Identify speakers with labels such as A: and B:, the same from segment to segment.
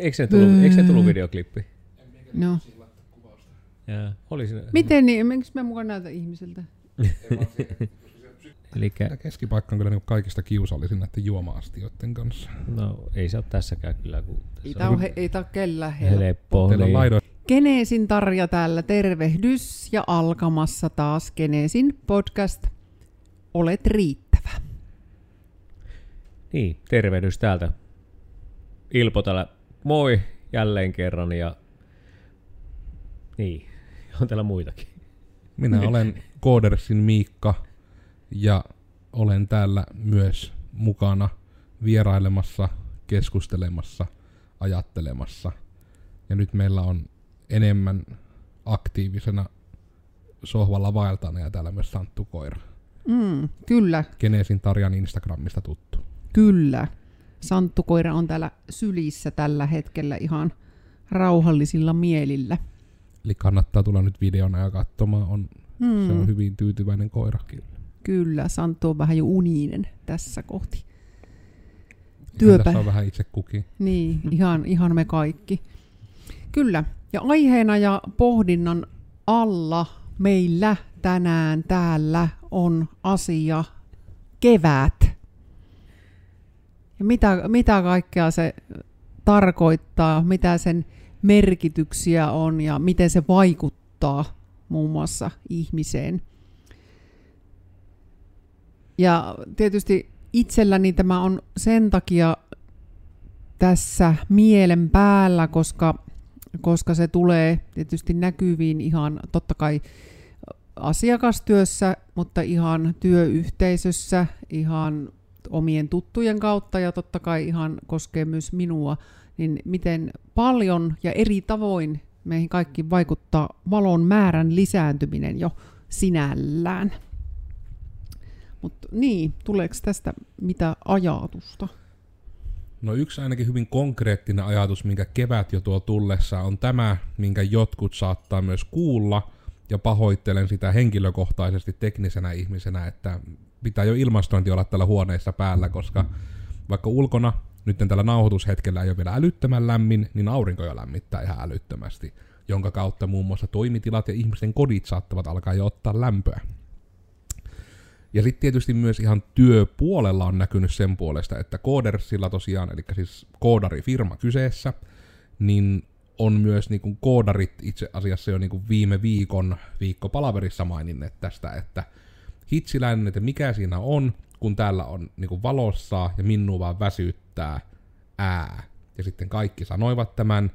A: Eikö se tullut, eikö se tullut videoklippi?
B: No.
A: Ja, oli siinä.
B: Miten niin? Miksi mä mukaan näytä ihmiseltä?
A: Elikkä,
C: Tämä keskipaikka on kyllä niin kaikista kiusallisin näiden juoma-astioiden kanssa.
A: no ei se ole tässäkään kyllä, kun
B: Ei tää, on he, ei tää ole kellään helppo.
A: helppo.
B: Geneesin Tarja täällä, tervehdys ja alkamassa taas Geneesin podcast. Olet riittävä.
A: Niin, tervehdys täältä. Ilpo täällä, moi jälleen kerran ja niin, on täällä muitakin.
C: Minä olen Koodersin Miikka ja olen täällä myös mukana vierailemassa, keskustelemassa, ajattelemassa. Ja nyt meillä on enemmän aktiivisena sohvalla vaeltana ja täällä myös Santtu Koira.
B: Mm, kyllä,
C: Geneesin Tarjan Instagramista tuttu.
B: kyllä. Santtu Koira on täällä sylissä tällä hetkellä ihan rauhallisilla mielillä.
C: Eli kannattaa tulla nyt videona ja katsomaan. On,
B: Mm,
C: Se on hyvin tyytyväinen koira.
B: Kyllä, Santtu on vähän jo uninen tässä kohti. Työpä.
C: Tässä on vähän itse kukin.
B: Niin, ihan, ihan me kaikki. Kyllä. Ja aiheena ja pohdinnan alla meillä tänään täällä on asia kevät. Ja mitä, mitä kaikkea se tarkoittaa, mitä sen merkityksiä on ja miten se vaikuttaa muun muassa ihmiseen. Ja tietysti itselläni tämä on sen takia tässä mielen päällä, koska, koska se tulee tietysti näkyviin ihan totta kai asiakastyössä, mutta ihan työyhteisössä, ihan omien tuttujen kautta ja totta kai ihan koskee myös minua, niin miten paljon ja eri tavoin meihin kaikki vaikuttaa valon määrän lisääntyminen jo sinällään. Mutta niin, tuleeko tästä mitä ajatusta?
C: No yksi ainakin hyvin konkreettinen ajatus, minkä kevät jo tuo tullessa, on tämä, minkä jotkut saattaa myös kuulla, ja pahoittelen sitä henkilökohtaisesti teknisenä ihmisenä, että pitää jo ilmastointi olla täällä huoneessa päällä, koska vaikka ulkona nyt tällä nauhoitushetkellä ei ole vielä älyttömän lämmin, niin aurinko jo lämmittää ihan älyttömästi, jonka kautta muun muassa toimitilat ja ihmisten kodit saattavat alkaa jo ottaa lämpöä. Ja sitten tietysti myös ihan työpuolella on näkynyt sen puolesta, että Codersilla tosiaan, eli siis koodarifirma kyseessä, niin on myös niin koodarit itse asiassa jo niin viime viikon viikkopalaverissa maininneet tästä, että hitsiläinen, että mikä siinä on, kun täällä on niin kuin valossa ja minua vaan väsyttää ää. Ja sitten kaikki sanoivat tämän,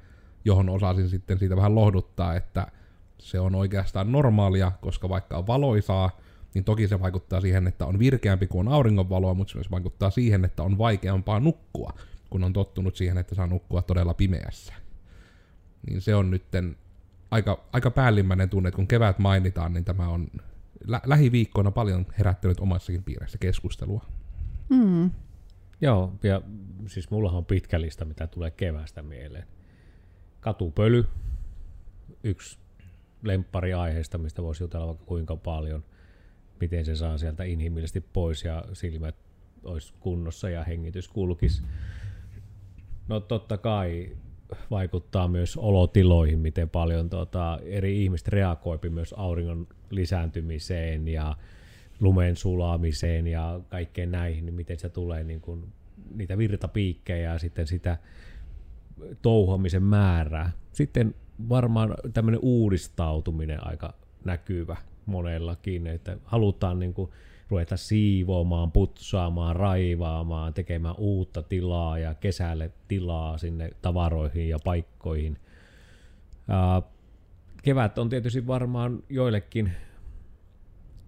C: johon osasin sitten siitä vähän lohduttaa, että se on oikeastaan normaalia, koska vaikka on valoisaa, niin toki se vaikuttaa siihen, että on virkeämpi kuin on auringonvaloa, mutta se myös vaikuttaa siihen, että on vaikeampaa nukkua, kun on tottunut siihen, että saa nukkua todella pimeässä. Niin se on nytten aika, aika päällimmäinen tunne, että kun kevät mainitaan, niin tämä on lä- lähiviikkoina paljon herättänyt omassakin piirissä keskustelua.
B: Mm.
A: Joo, ja siis mullahan on pitkä lista, mitä tulee kevästä mieleen. Katupöly, yksi lemppari aiheesta, mistä voisi jutella vaikka kuinka paljon, miten se saa sieltä inhimillisesti pois ja silmät olisi kunnossa ja hengitys kulkisi. No totta kai vaikuttaa myös olotiloihin, miten paljon tota, eri ihmiset reagoipi myös auringon lisääntymiseen ja lumen sulaamiseen ja kaikkeen näihin, niin miten se tulee niin kuin, niitä virtapiikkejä ja sitten sitä touhoamisen määrää. Sitten varmaan tämmöinen uudistautuminen aika näkyvä monellakin, että halutaan niin kuin ruveta siivoamaan, putsaamaan, raivaamaan, tekemään uutta tilaa ja kesälle tilaa sinne tavaroihin ja paikkoihin. Ää, kevät on tietysti varmaan joillekin,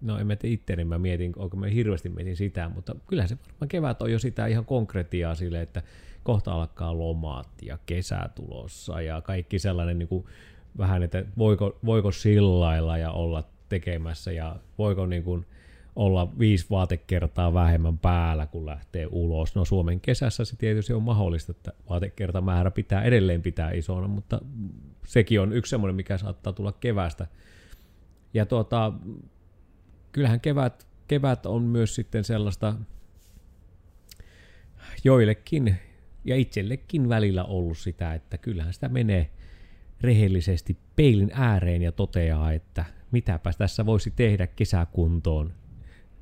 A: no en tiedä itse, niin mä mietin, onko mä hirveästi mietin sitä, mutta kyllähän se varmaan kevät on jo sitä ihan konkretiaa sille, että kohta alkaa lomat ja kesä tulossa ja kaikki sellainen niin kuin vähän, että voiko, voiko sillailla ja olla tekemässä ja voiko niin kuin olla viisi vaatekertaa vähemmän päällä, kun lähtee ulos. No Suomen kesässä se tietysti on mahdollista, että vaatekertamäärä pitää edelleen pitää isona, mutta sekin on yksi semmoinen, mikä saattaa tulla kevästä. Ja tuota, kyllähän kevät, kevät on myös sitten sellaista joillekin Ja itsellekin välillä ollut sitä, että kyllähän sitä menee rehellisesti peilin ääreen ja toteaa, että mitäpä tässä voisi tehdä kesäkuntoon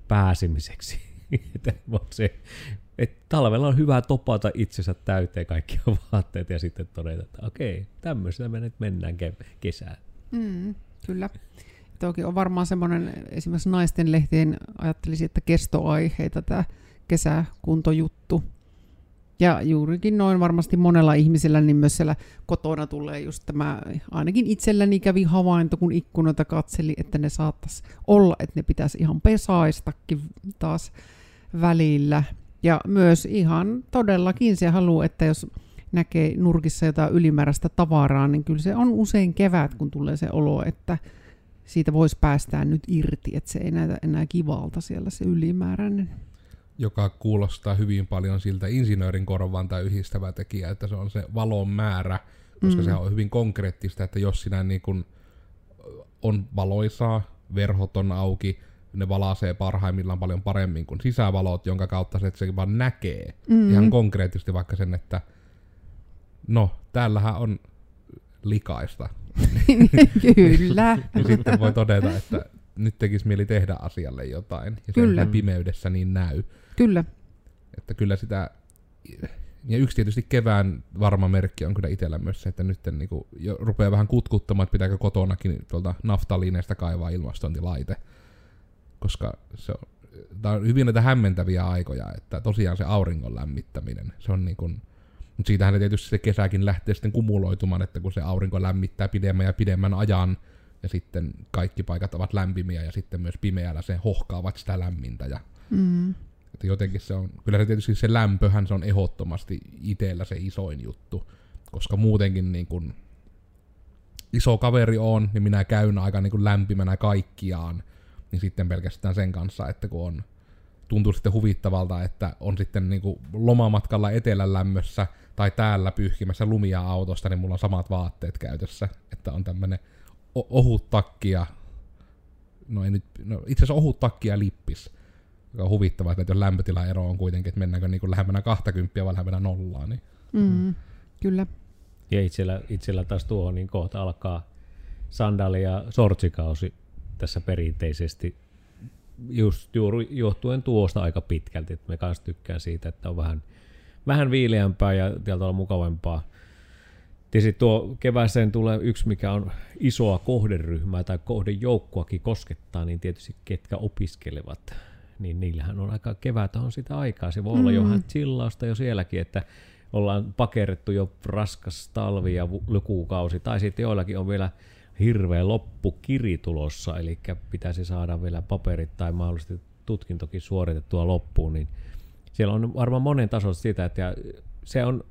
A: pääsemiseksi. että se, että talvella on hyvä topata itsensä täyteen kaikkia vaatteet ja sitten todeta, että okei, tämmöisenä me nyt mennään ke- kesään.
B: Mm, kyllä. Toki on varmaan semmoinen, esimerkiksi naisten lehtien ajattelisin, että kestoaiheita tämä kesäkuntojuttu. Ja juurikin noin varmasti monella ihmisellä, niin myös siellä kotona tulee just tämä, ainakin itselläni kävi havainto, kun ikkunoita katseli, että ne saattaisi olla, että ne pitäisi ihan pesaistakin taas välillä. Ja myös ihan todellakin se haluaa, että jos näkee nurkissa jotain ylimääräistä tavaraa, niin kyllä se on usein kevät, kun tulee se olo, että siitä voisi päästää nyt irti, että se ei näytä enää kivalta siellä se ylimääräinen.
C: Joka kuulostaa hyvin paljon siltä insinöörin korvaan tai yhdistävä tekijä, että se on se valon määrä, koska mm. se on hyvin konkreettista, että jos sinä niin kun on valoisaa, verhot on auki, ne valaisee parhaimmillaan paljon paremmin kuin sisävalot, jonka kautta se, se vaan näkee mm. ihan konkreettisesti vaikka sen, että no, täällähän on likaista.
B: Kyllä.
C: ja sitten voi todeta, että nyt tekisi mieli tehdä asialle jotain. Ja kyllä. se pimeydessä niin näy.
B: Kyllä.
C: Että kyllä sitä... Ja yksi tietysti kevään varma merkki on kyllä itsellä myös se, että nyt niinku jo rupeaa vähän kutkuttamaan, että pitääkö kotonakin tuolta naftaliineista kaivaa ilmastointilaite. Koska se on, tämä on hyvin näitä hämmentäviä aikoja, että tosiaan se auringon lämmittäminen, se on niin kuin, mutta siitähän tietysti se kesäkin lähtee sitten kumuloitumaan, että kun se aurinko lämmittää pidemmän ja pidemmän ajan, ja sitten kaikki paikat ovat lämpimiä, ja sitten myös pimeällä se hohkaavat sitä lämmintä. Ja mm. että jotenkin se on, kyllä se tietysti se lämpöhän se on ehdottomasti itsellä se isoin juttu, koska muutenkin niin kun iso kaveri on, niin minä käyn aika niin kuin lämpimänä kaikkiaan, niin sitten pelkästään sen kanssa, että kun on tuntuu sitten huvittavalta, että on sitten niin kuin lomamatkalla etelän lämmössä tai täällä pyyhkimässä lumia autosta, niin mulla on samat vaatteet käytössä. Että on tämmönen ohut takki ja... No ei nyt... No itse asiassa ohut takki ja lippis. Joka on huvittavaa, että jos lämpötilaero on kuitenkin, että mennäänkö niin kuin lähemmänä 20 vai lähemmänä nollaa. Niin.
B: Mm, kyllä.
A: Ja itsellä, itsellä taas tuohon niin kohta alkaa sandali- ja sortsikausi tässä perinteisesti just juuri johtuen tuosta aika pitkälti, että me kanssa tykkään siitä, että on vähän, vähän viileämpää ja täältä on mukavampaa. Tietysti tuo kevääseen tulee yksi, mikä on isoa kohderyhmää tai kohdejoukkuakin koskettaa, niin tietysti ketkä opiskelevat, niin niillähän on aika kevät on sitä aikaa. Se voi mm. olla jo vähän chillausta jo sielläkin, että ollaan pakerrettu jo raskas talvi ja lukukausi, tai sitten joillakin on vielä hirveä loppukiri tulossa, eli pitäisi saada vielä paperit tai mahdollisesti tutkintokin suoritettua loppuun, niin siellä on varmaan monen tasolla sitä, että se on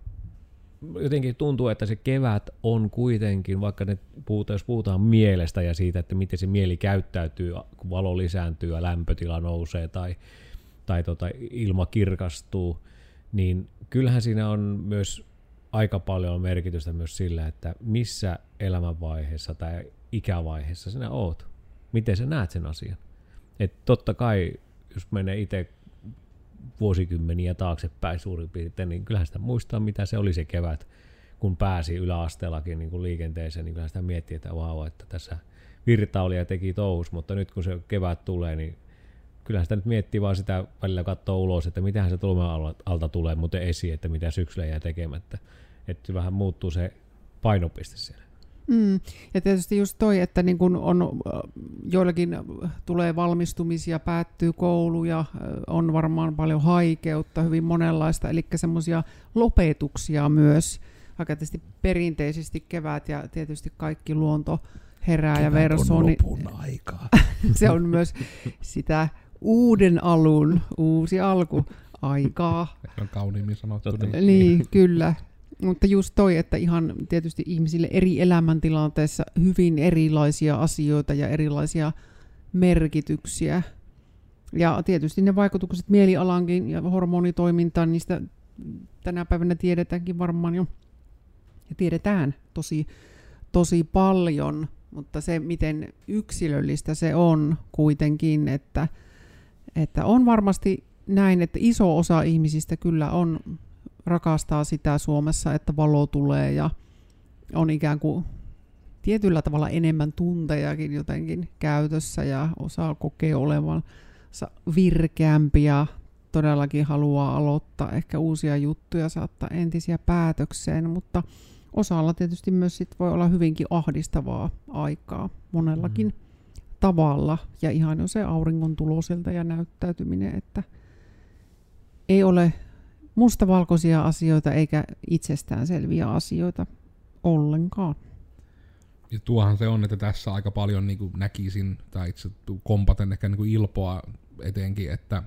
A: jotenkin tuntuu, että se kevät on kuitenkin, vaikka ne puhutaan, jos puhutaan mielestä ja siitä, että miten se mieli käyttäytyy, kun valo lisääntyy ja lämpötila nousee tai, tai tota, ilma kirkastuu, niin kyllähän siinä on myös aika paljon merkitystä myös sillä, että missä elämänvaiheessa tai ikävaiheessa sinä oot. Miten sä näet sen asian. Et totta kai, jos menee itse vuosikymmeniä taaksepäin suurin piirtein, niin kyllähän sitä muistaa, mitä se oli se kevät, kun pääsi yläasteellakin niin kuin liikenteeseen, niin kyllähän sitä miettii, että vau, että tässä virtailija teki touhus, mutta nyt kun se kevät tulee, niin kyllähän sitä nyt miettii vaan sitä välillä katsoa ulos, että mitähän se tulma alta tulee muuten esiin, että mitä syksyllä jää tekemättä. Että vähän muuttuu se painopiste siellä.
B: Mm. Ja tietysti just toi, että niin kun on, joillakin tulee valmistumisia, päättyy koulu ja on varmaan paljon haikeutta, hyvin monenlaista, eli semmoisia lopetuksia myös, aika tietysti perinteisesti kevät ja tietysti kaikki luonto herää kevät ja versoo.
C: On lopun aikaa.
B: se on myös sitä uuden alun, uusi alku aikaa.
C: On kauniimmin sanottu.
B: Niin. niin, kyllä. Mutta just toi, että ihan tietysti ihmisille eri elämäntilanteissa hyvin erilaisia asioita ja erilaisia merkityksiä. Ja tietysti ne vaikutukset mielialankin ja hormonitoimintaan, niistä tänä päivänä tiedetäänkin varmaan jo. Ja tiedetään tosi, tosi paljon, mutta se, miten yksilöllistä se on kuitenkin, että, että on varmasti näin, että iso osa ihmisistä kyllä on rakastaa sitä Suomessa, että valo tulee ja on ikään kuin tietyllä tavalla enemmän tuntejakin jotenkin käytössä ja osaa kokea olevansa virkeämpi ja todellakin haluaa aloittaa ehkä uusia juttuja, saattaa entisiä päätökseen, mutta osalla tietysti myös sit voi olla hyvinkin ahdistavaa aikaa monellakin mm. tavalla. Ja ihan jo se auringon tuloselta ja näyttäytyminen, että ei ole mustavalkoisia asioita eikä itsestäänselviä asioita ollenkaan.
C: Ja tuohan se on, että tässä aika paljon niin kuin näkisin, tai itse kompaten ehkä niin kuin ilpoa etenkin, että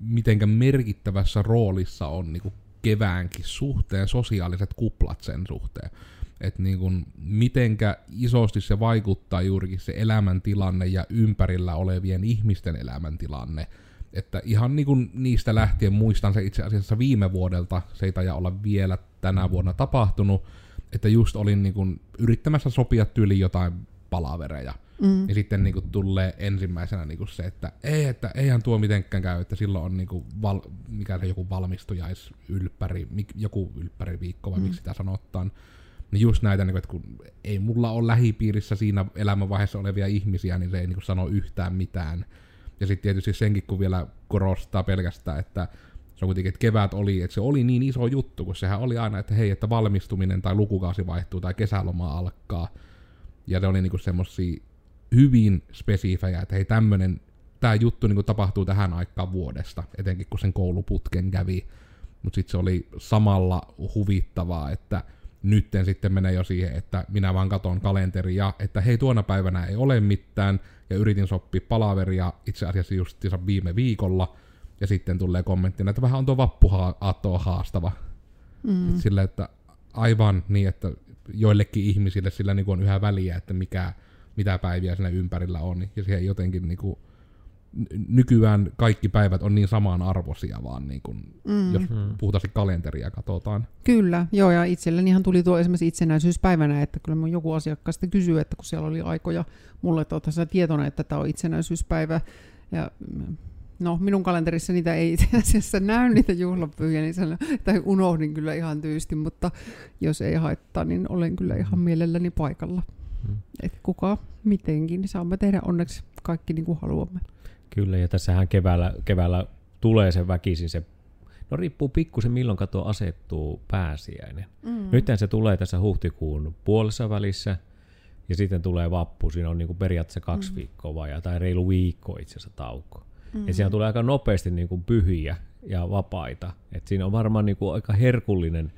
C: mitenkä merkittävässä roolissa on niin kuin keväänkin suhteen sosiaaliset kuplat sen suhteen. Että niin kuin, mitenkä isosti se vaikuttaa juurikin se elämäntilanne ja ympärillä olevien ihmisten elämäntilanne. Että ihan niin kuin niistä lähtien muistan se itse asiassa viime vuodelta, se ei taja olla vielä tänä vuonna tapahtunut, että just olin niin kuin yrittämässä sopia tyyli jotain palavereja. Mm. Ja sitten niin kuin, tulee ensimmäisenä niin kuin se, että ei, että eihän tuo mitenkään käy, että silloin on niin kuin, val, mikä se joku valmistujaisylppäri, joku ylppäriviikko vai mm. miksi sitä sanottaan. Niin just näitä, niin kuin, että kun ei mulla ole lähipiirissä siinä elämänvaiheessa olevia ihmisiä, niin se ei niin kuin, sano yhtään mitään. Ja sitten tietysti senkin, kun vielä korostaa pelkästään, että se on kuitenkin, että kevät oli, että se oli niin iso juttu, kun sehän oli aina, että hei, että valmistuminen tai lukukausi vaihtuu tai kesäloma alkaa. Ja ne oli niinku semmosia hyvin spesifejä, että hei tämmönen, tämä juttu niinku tapahtuu tähän aikaan vuodesta, etenkin kun sen kouluputken kävi. Mutta sitten se oli samalla huvittavaa, että nytten sitten menee jo siihen, että minä vaan katon kalenteria, että hei tuona päivänä ei ole mitään, ja yritin sopia palaveria itse asiassa justiinsa viime viikolla, ja sitten tulee kommenttina, että vähän on tuo vappuaattoa haastava. Mm. Sillä, että aivan niin, että joillekin ihmisille sillä niin on yhä väliä, että mikä, mitä päiviä siinä ympärillä on. Ja siihen jotenkin niin kuin, nykyään kaikki päivät on niin samaan arvoisia vaan, niin kuin, mm. jos mm. puhutaan kalenteria katsotaan.
B: Kyllä, joo, ja itselleni ihan tuli tuo esimerkiksi itsenäisyyspäivänä, että kyllä mun joku asiakas sitten kysyi, että kun siellä oli aikoja mulle, että oletko tietoinen, että tämä on itsenäisyyspäivä, ja No, minun kalenterissa niitä ei itse asiassa näy, niitä juhlapyhiä, niin sanon, tai unohdin kyllä ihan tyysti, mutta jos ei haittaa, niin olen kyllä ihan mielelläni paikalla. Hmm. Et kuka mitenkin, niin saamme tehdä onneksi kaikki niin kuin haluamme.
A: Kyllä, ja tässähän keväällä, keväällä tulee se väkisin se No riippuu pikkusen milloin katoa asettuu pääsiäinen. Mm. Nyt se tulee tässä huhtikuun puolessa välissä, ja sitten tulee vappu. Siinä on niin kuin periaatteessa kaksi mm. viikkoa vajaa, tai reilu viikko itse asiassa tauko. Mm. Ja siellä tulee aika nopeasti niin kuin pyhiä ja vapaita. Et siinä on varmaan niin kuin aika herkullinen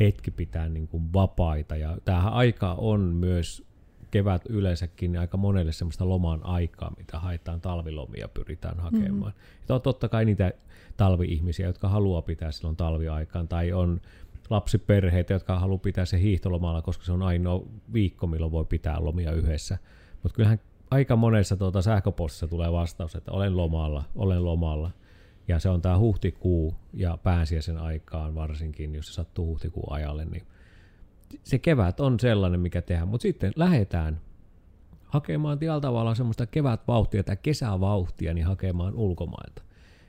A: hetki pitää niin kuin vapaita. Ja tämähän aika on myös kevät yleensäkin aika monelle semmoista loman aikaa, mitä haetaan talvilomia pyritään hakemaan. Mm-hmm. on totta kai niitä talvi-ihmisiä, jotka haluaa pitää silloin talviaikaan, tai on lapsiperheitä, jotka haluaa pitää se hiihtolomalla, koska se on ainoa viikko, milloin voi pitää lomia yhdessä. Mutta kyllähän aika monessa tuota sähköpostissa tulee vastaus, että olen lomalla, olen lomalla. Ja se on tämä huhtikuu ja pääsiäisen aikaan varsinkin, jos se sattuu huhtikuun ajalle, niin se kevät on sellainen, mikä tehdään. Mutta sitten lähdetään hakemaan tällä tavalla semmoista kevätvauhtia tai kesävauhtia niin hakemaan ulkomailta.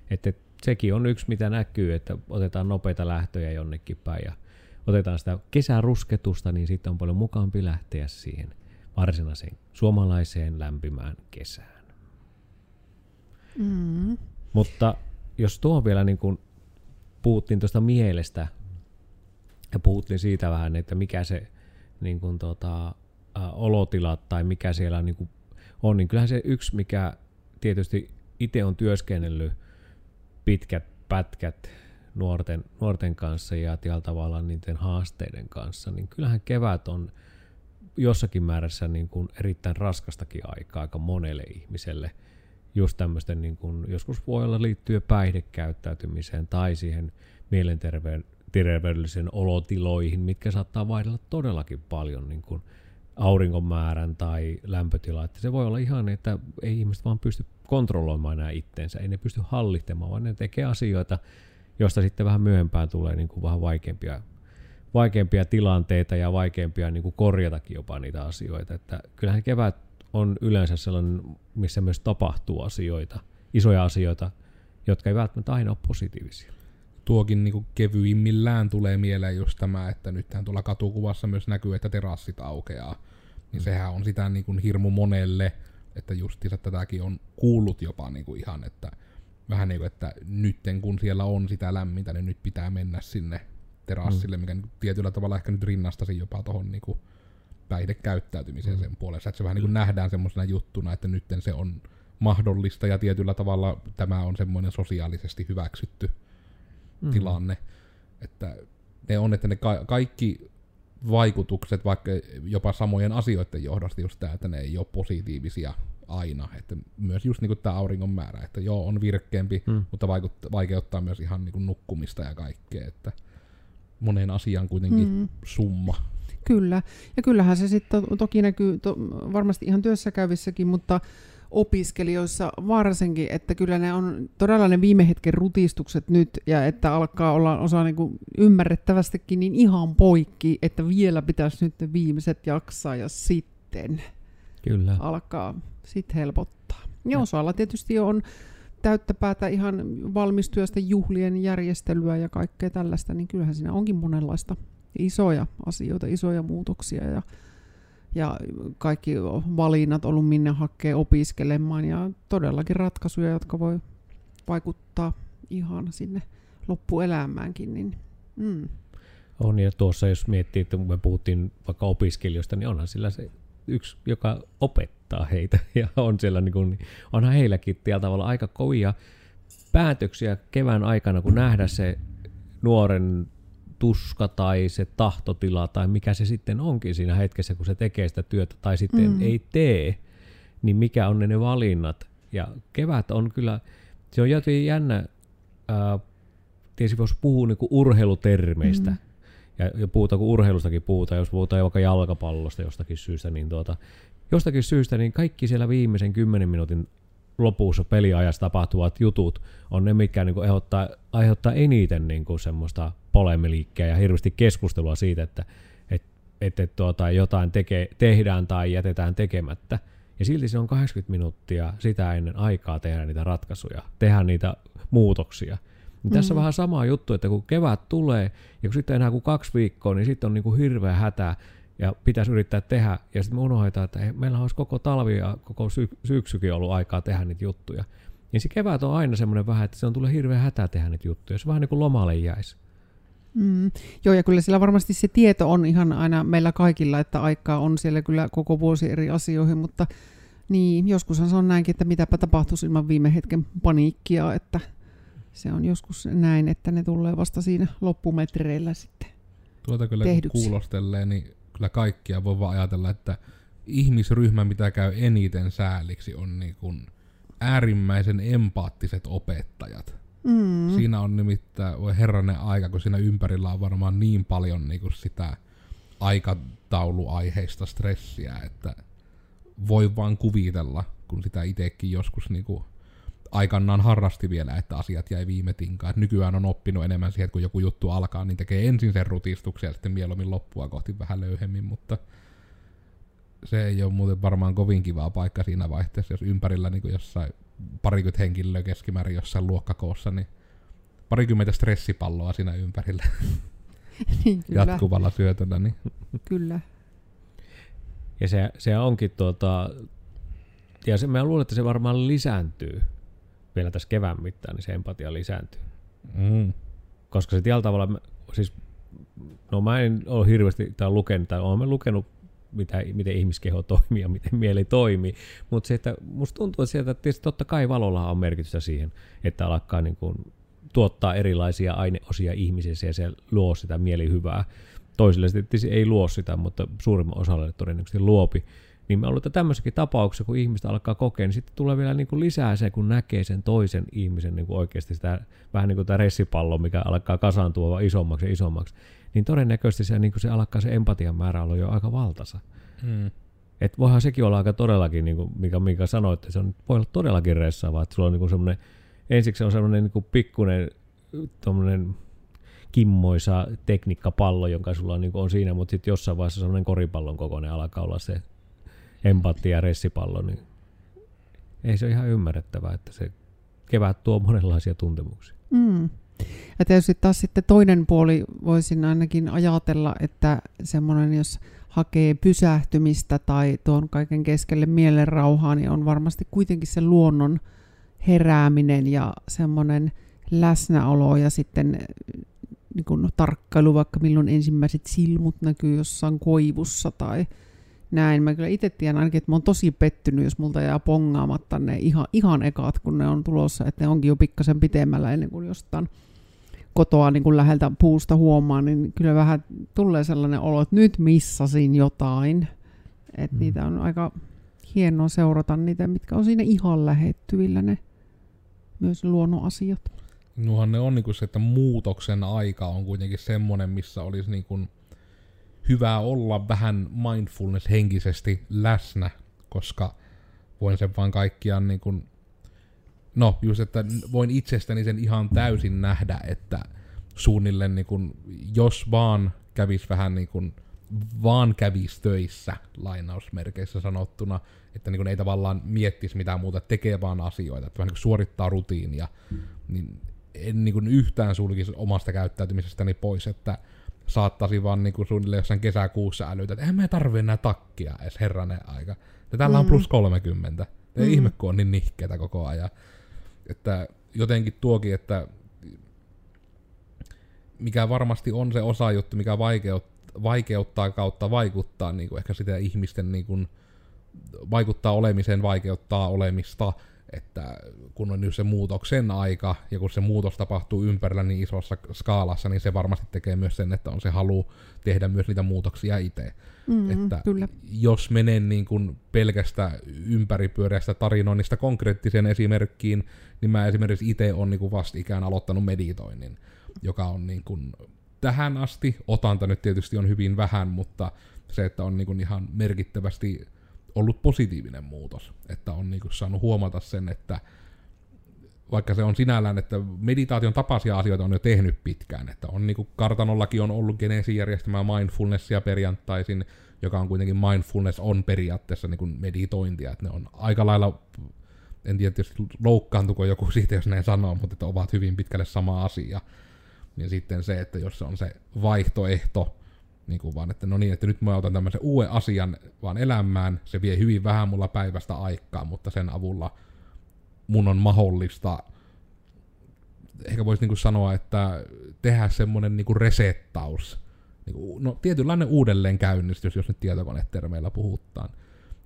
A: Että sekin on yksi, mitä näkyy, että otetaan nopeita lähtöjä jonnekin päin ja otetaan sitä kesärusketusta, niin sitten on paljon mukaampi lähteä siihen – varsinaiseen suomalaiseen lämpimään kesään. Mm. Mutta jos tuo vielä niin kuin puhuttiin tuosta mielestä ja puhuttiin siitä vähän, että mikä se niin kuin tota, ä, olotila tai mikä siellä niin kuin on, niin kyllähän se yksi, mikä tietysti itse on työskennellyt pitkät pätkät nuorten, nuorten kanssa ja tällä tavalla niiden haasteiden kanssa, niin kyllähän kevät on – jossakin määrässä niin kuin erittäin raskastakin aikaa aika monelle ihmiselle. Just tämmöisten, niin kuin, joskus voi olla liittyä päihdekäyttäytymiseen tai siihen mielenterveydellisen olotiloihin, mitkä saattaa vaihdella todellakin paljon niin kuin auringon määrän tai lämpötila. Että se voi olla ihan, että ei ihmiset vaan pysty kontrolloimaan nämä itteensä, ei ne pysty hallittamaan, vaan ne tekee asioita, joista sitten vähän myöhempään tulee niin kuin vähän vaikeampia vaikeampia tilanteita ja vaikeampia niin kuin korjatakin jopa niitä asioita. Että kyllähän kevät on yleensä sellainen, missä myös tapahtuu asioita, isoja asioita, jotka ei välttämättä aina ole positiivisia.
C: Tuokin niinku kevyimmillään tulee mieleen just tämä, että nythän tuolla katukuvassa myös näkyy, että terassit aukeaa. Niin mm. sehän on sitä niinku hirmu monelle, että justiinsa tätäkin on kuullut jopa niinku ihan, että vähän niin kuin, että nytten kun siellä on sitä lämmintä, niin nyt pitää mennä sinne terassille, mm. mikä niin tietyllä tavalla ehkä nyt rinnastasi jopa tuohon niin päihdekäyttäytymiseen mm. sen puolesta. Että se vähän niin kuin nähdään semmoisena juttuna, että nytten se on mahdollista ja tietyllä tavalla tämä on semmoinen sosiaalisesti hyväksytty mm. tilanne. Että ne on, että ne ka- kaikki vaikutukset, vaikka jopa samojen asioiden johdosta just tämä, että ne ei ole positiivisia aina. Että myös just niin tämä auringon määrä, että joo, on virkkeämpi, mm. mutta vaikuttaa, vaikeuttaa myös ihan niin nukkumista ja kaikkea, että moneen asiaan kuitenkin mm. summa.
B: Kyllä, ja kyllähän se sitten to- toki näkyy to- varmasti ihan työssä käyvissäkin, mutta opiskelijoissa varsinkin, että kyllä ne on todella ne viime hetken rutistukset nyt, ja että alkaa olla osa niin kuin ymmärrettävästikin niin ihan poikki, että vielä pitäisi nyt ne viimeiset jaksaa, ja sitten
A: Kyllä.
B: alkaa sit helpottaa. Ja osalla tietysti on täyttä päätä ihan valmistyöstä juhlien järjestelyä ja kaikkea tällaista, niin kyllähän siinä onkin monenlaista isoja asioita, isoja muutoksia ja, ja kaikki valinnat ollut minne hakee opiskelemaan ja todellakin ratkaisuja, jotka voi vaikuttaa ihan sinne loppuelämäänkin. Niin, mm.
A: On, ja tuossa jos miettii, että me puhuttiin vaikka opiskelijoista, niin onhan sillä se yksi, joka opettaa heitä, ja on siellä niin kuin, onhan heilläkin tällä tavalla aika kovia päätöksiä kevään aikana, kun nähdä se nuoren tuska tai se tahtotila tai mikä se sitten onkin siinä hetkessä, kun se tekee sitä työtä tai sitten mm. ei tee, niin mikä on ne, ne valinnat. Ja kevät on kyllä, se on jotenkin jännä, ää, tietysti jos puhuu niinku urheilutermeistä, mm. ja, ja puhutaan, kun urheilustakin puhutaan, jos puhutaan vaikka jalkapallosta jostakin syystä, niin tuota, jostakin syystä niin kaikki siellä viimeisen kymmenen minuutin lopussa peliajassa tapahtuvat jutut on ne, mitkä niin kuin aiheuttaa, aiheuttaa eniten niin kuin semmoista polemiliikkeä ja hirveästi keskustelua siitä, että et, et, et, tuota, jotain teke, tehdään tai jätetään tekemättä. Ja silti se on 80 minuuttia sitä ennen aikaa tehdä niitä ratkaisuja, tehdä niitä muutoksia. Niin tässä on mm. vähän sama juttu, että kun kevät tulee ja kun sitten enää kuin kaksi viikkoa, niin sitten on niin kuin hirveä hätä ja pitäisi yrittää tehdä. Ja sitten me unohdetaan, että hei, meillä olisi koko talvi ja koko sy- syksykin ollut aikaa tehdä niitä juttuja. Niin se kevät on aina semmoinen vähän, että se on tulee hirveä hätä tehdä niitä juttuja. Se vähän niin kuin lomalle jäisi.
B: Mm. Joo, ja kyllä sillä varmasti se tieto on ihan aina meillä kaikilla, että aikaa on siellä kyllä koko vuosi eri asioihin, mutta niin, joskushan se on näinkin, että mitäpä tapahtuisi ilman viime hetken paniikkia, että se on joskus näin, että ne tulee vasta siinä loppumetreillä sitten
C: Tuota kyllä
B: tehdyksi.
C: kuulostelee, niin kyllä kaikkia voi vaan ajatella, että ihmisryhmä, mitä käy eniten sääliksi, on niin kuin äärimmäisen empaattiset opettajat.
B: Mm.
C: Siinä on nimittäin, voi herranen aika, kun siinä ympärillä on varmaan niin paljon niin kuin sitä aikatauluaiheista stressiä, että voi vaan kuvitella, kun sitä itsekin joskus niin kuin aikanaan harrasti vielä, että asiat jäi viime tinkaan. Et nykyään on oppinut enemmän siihen, että kun joku juttu alkaa, niin tekee ensin sen rutistuksen ja sitten mieluummin loppua kohti vähän löyhemmin, mutta se ei ole muuten varmaan kovin kivaa paikka siinä vaihteessa, jos ympärillä niin jossain parikymmentä henkilöä keskimäärin jossain luokkakoossa, niin parikymmentä stressipalloa siinä ympärillä
B: niin, kyllä.
C: jatkuvalla syötöllä. Niin.
B: Kyllä.
A: Ja se, se onkin tuota, ja se, mä luulen, että se varmaan lisääntyy vielä tässä kevään mittaan, niin se empatia lisääntyy.
C: Mm.
A: Koska se tällä tavalla, siis, no mä en ole hirveästi tai lukenut, tai olen lukenut mitä, miten ihmiskeho toimii ja miten mieli toimii. Mutta se, että musta tuntuu että sieltä, että tietysti totta kai valolla on merkitystä siihen, että alkaa niin kuin tuottaa erilaisia aineosia ihmisessä ja se luo sitä mielihyvää. Toisille se ei luo sitä, mutta suurimman osalle todennäköisesti luopi. Niin mä luulen, että tämmöisessäkin tapauksessa, kun ihmistä alkaa kokea, niin sitten tulee vielä niin kuin lisää se, kun näkee sen toisen ihmisen niin kuin oikeasti sitä, vähän niin kuin tämä ressipallo, mikä alkaa kasaantua vaan isommaksi ja isommaksi. Niin todennäköisesti se, niin se alkaa se empatian määrä olla jo aika valtasa.
C: Mm.
A: Et voihan sekin olla aika todellakin, niin kuin mikä, mikä sanoi, että se on, voi olla todellakin ressaavaa, että sulla on niin semmoinen, ensiksi on semmoinen niin pikkuinen tommonen kimmoisa tekniikkapallo, jonka sulla on, niin on siinä, mutta sitten jossain vaiheessa semmoinen koripallon kokoinen alkaa olla se empatia ja ressipallo, niin ei se ole ihan ymmärrettävää, että se kevät tuo monenlaisia tuntemuksia.
B: Mm. Ja tietysti taas sitten toinen puoli voisin ainakin ajatella, että semmoinen, jos hakee pysähtymistä tai tuon kaiken keskelle mielen rauhaa, niin on varmasti kuitenkin se luonnon herääminen ja semmoinen läsnäolo ja sitten niin kuin tarkkailu, vaikka milloin ensimmäiset silmut näkyy jossain koivussa tai näin. Mä kyllä itse tiedän ainakin, että mä oon tosi pettynyt, jos multa jää pongaamatta ne ihan, ihan ekat, kun ne on tulossa, että ne onkin jo pikkasen pitemmällä ennen kuin jostain kotoa niin kuin läheltä puusta huomaa, niin kyllä vähän tulee sellainen olo, että nyt missasin jotain. Että mm. niitä on aika hienoa seurata niitä, mitkä on siinä ihan lähettyvillä ne myös luonnon asiat.
C: Nuhan ne on niin kuin se, että muutoksen aika on kuitenkin semmoinen, missä olisi niin kuin hyvä olla vähän mindfulness henkisesti läsnä, koska voin sen vaan kaikkiaan niin kuin, no just, että voin itsestäni sen ihan täysin nähdä, että suunnilleen niin kuin, jos vaan kävis vähän niin kuin, vaan kävis töissä, lainausmerkeissä sanottuna, että niin kuin ei tavallaan miettisi mitään muuta, tekee vaan asioita, että vähän niin suorittaa rutiinia, niin en niin kuin yhtään sulkisi omasta käyttäytymisestäni pois, että saattaisi vaan niin kuin suunnilleen jossain kesäkuussa älytä, että eihän me tarvitse enää takkia edes herranen aika. Ja täällä mm. on plus 30. Ei mm. ihme, kun on niin nihkeitä koko ajan. Että jotenkin tuokin, että mikä varmasti on se osa juttu, mikä vaikeuttaa, vaikeuttaa kautta vaikuttaa niin kuin ehkä sitä ihmisten niin kuin, vaikuttaa olemiseen, vaikeuttaa olemista, että kun on nyt se muutoksen aika, ja kun se muutos tapahtuu ympärillä niin isossa skaalassa, niin se varmasti tekee myös sen, että on se halu tehdä myös niitä muutoksia itse.
B: Mm, että kyllä.
C: jos menen niin kuin pelkästä ympäripyöreästä tarinoinnista konkreettiseen esimerkkiin, niin mä esimerkiksi itse olen niin vastikään aloittanut meditoinnin, joka on niin kuin tähän asti, otanta nyt tietysti on hyvin vähän, mutta se, että on niin kuin ihan merkittävästi ollut positiivinen muutos, että on niin saanut huomata sen, että vaikka se on sinällään, että meditaation tapaisia asioita on jo tehnyt pitkään, että on niin kartanollakin on ollut geneesijärjestelmää mindfulnessia perjantaisin, joka on kuitenkin mindfulness on periaatteessa niin meditointia, että ne on aika lailla, en tiedä tietysti loukkaantuko joku siitä, jos näin sanoo, mutta että ovat hyvin pitkälle sama asia. Niin sitten se, että jos se on se vaihtoehto, niin kuin vaan, että no niin, että nyt mä otan tämmöisen uuden asian vaan elämään, se vie hyvin vähän mulla päivästä aikaa, mutta sen avulla mun on mahdollista, ehkä voisi niin sanoa, että tehdä semmoinen niin resettaus, niin kuin, no tietynlainen uudelleenkäynnistys, jos nyt tietokonetermeillä puhutaan.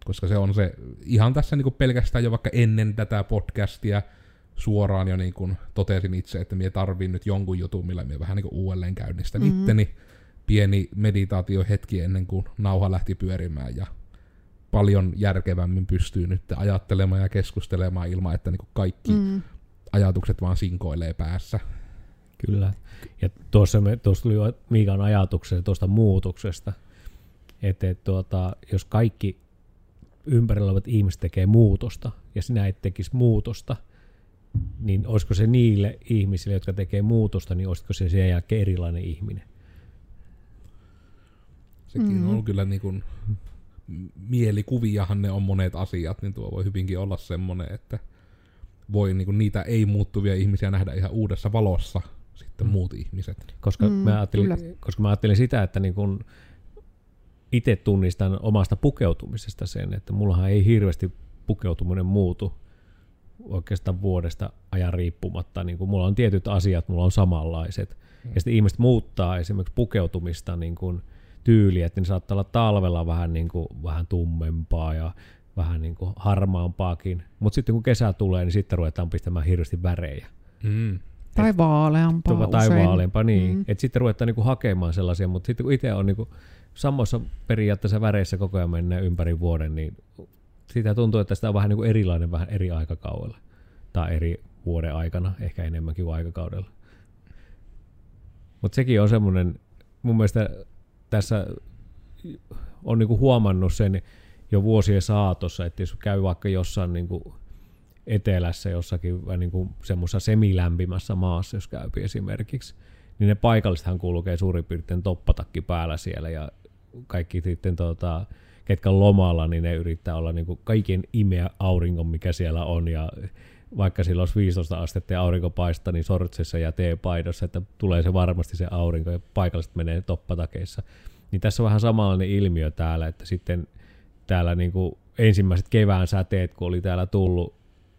C: Koska se on se, ihan tässä niin kuin pelkästään jo vaikka ennen tätä podcastia, suoraan jo niin kuin totesin itse, että minä tarviin nyt jonkun jutun, millä minä vähän niin kuin uudelleen käynnistän mm-hmm. itteni pieni meditaatiohetki ennen kuin nauha lähti pyörimään ja paljon järkevämmin pystyy nyt ajattelemaan ja keskustelemaan ilman, että niin kaikki mm. ajatukset vaan sinkoilee päässä.
A: Kyllä. Ja tuossa, me, tuossa tuli Miikan ajatuksen tuosta muutoksesta, että et, tuota, jos kaikki ympärillä olevat ihmiset tekee muutosta ja sinä et tekisi muutosta, niin olisiko se niille ihmisille, jotka tekee muutosta, niin olisiko se sen jälkeen erilainen ihminen?
C: Sekin mm. on kyllä niin kuin, mielikuviahan ne on monet asiat, niin tuo voi hyvinkin olla semmoinen, että voi niin kuin, niitä ei-muuttuvia ihmisiä nähdä ihan uudessa valossa sitten mm. muut ihmiset.
A: Koska, mm, mä ajattelin, koska mä ajattelin sitä, että niin kun itse tunnistan omasta pukeutumisesta sen, että mullahan ei hirveästi pukeutuminen muutu oikeastaan vuodesta ajan riippumatta. Niin kun mulla on tietyt asiat, mulla on samanlaiset. Mm. Ja sitten ihmiset muuttaa esimerkiksi pukeutumista niin kun tyyliä, että ne saattaa olla talvella vähän, niin kuin, vähän tummempaa ja vähän niin kuin harmaampaakin. Mutta sitten kun kesä tulee, niin sitten ruvetaan pistämään hirveästi värejä.
B: Mm. Tai vaaleampaa
A: Tai usein. vaaleampaa, niin. Mm. Että sitten ruvetaan niinku hakemaan sellaisia, mutta sitten kun itse on niinku samassa periaatteessa väreissä koko ajan mennään ympäri vuoden, niin siitä tuntuu, että sitä on vähän niinku erilainen vähän eri aikakaudella. Tai eri vuoden aikana, ehkä enemmänkin kuin aikakaudella. Mutta sekin on semmoinen, mun mielestä tässä on niin kuin huomannut sen jo vuosien saatossa, että jos käy vaikka jossain niin kuin etelässä jossakin niin kuin semmoisessa semilämpimässä maassa, jos käy esimerkiksi, niin ne paikallisethan kulkee suurin piirtein toppatakki päällä siellä ja kaikki sitten tota, ketkä lomalla, niin ne yrittää olla niin kuin kaiken imeä auringon, mikä siellä on ja vaikka sillä olisi 15 astetta ja aurinko paistaa, niin sortsessa ja teepaidossa, että tulee se varmasti se aurinko ja paikalliset menee toppatakeissa. Niin tässä on vähän samanlainen ilmiö täällä, että sitten täällä niin kuin ensimmäiset kevään säteet, kun oli täällä tullut